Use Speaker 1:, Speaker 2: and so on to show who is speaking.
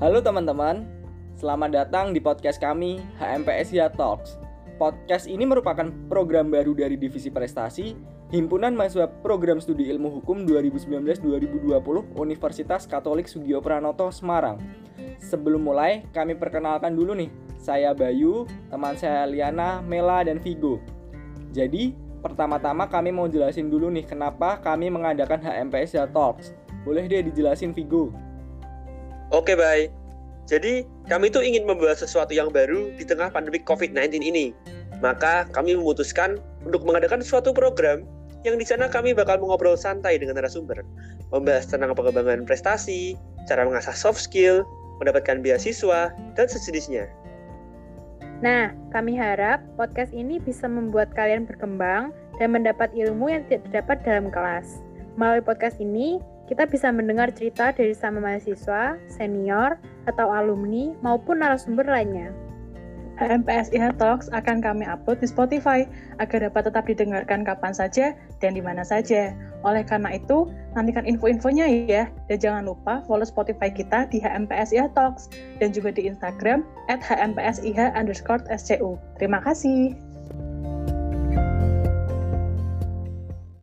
Speaker 1: Halo teman-teman, selamat datang di podcast kami HMPSIA Talks. Podcast ini merupakan program baru dari Divisi Prestasi Himpunan Mahasiswa Program Studi Ilmu Hukum 2019-2020 Universitas Katolik Sugio Pranoto Semarang. Sebelum mulai, kami perkenalkan dulu nih, saya Bayu, teman saya Liana, Mela, dan Vigo. Jadi, pertama-tama kami mau jelasin dulu nih kenapa kami mengadakan HMPSIA Talks. Boleh deh dijelasin Vigo.
Speaker 2: Oke, baik. Jadi, kami tuh ingin membahas sesuatu yang baru di tengah pandemi COVID-19 ini. Maka, kami memutuskan untuk mengadakan suatu program yang di sana kami bakal mengobrol santai dengan narasumber, membahas tentang pengembangan prestasi, cara mengasah soft skill, mendapatkan beasiswa, dan sejenisnya.
Speaker 3: Nah, kami harap podcast ini bisa membuat kalian berkembang dan mendapat ilmu yang tidak didapat dalam kelas. Melalui podcast ini, kita bisa mendengar cerita dari sama mahasiswa, senior, atau alumni, maupun narasumber lainnya.
Speaker 4: HMPSIH Talks akan kami upload di Spotify agar dapat tetap didengarkan kapan saja dan di mana saja. Oleh karena itu, nantikan info-infonya ya. Dan jangan lupa follow Spotify kita di HMPSIH Talks dan juga di Instagram at underscore SCU. Terima kasih.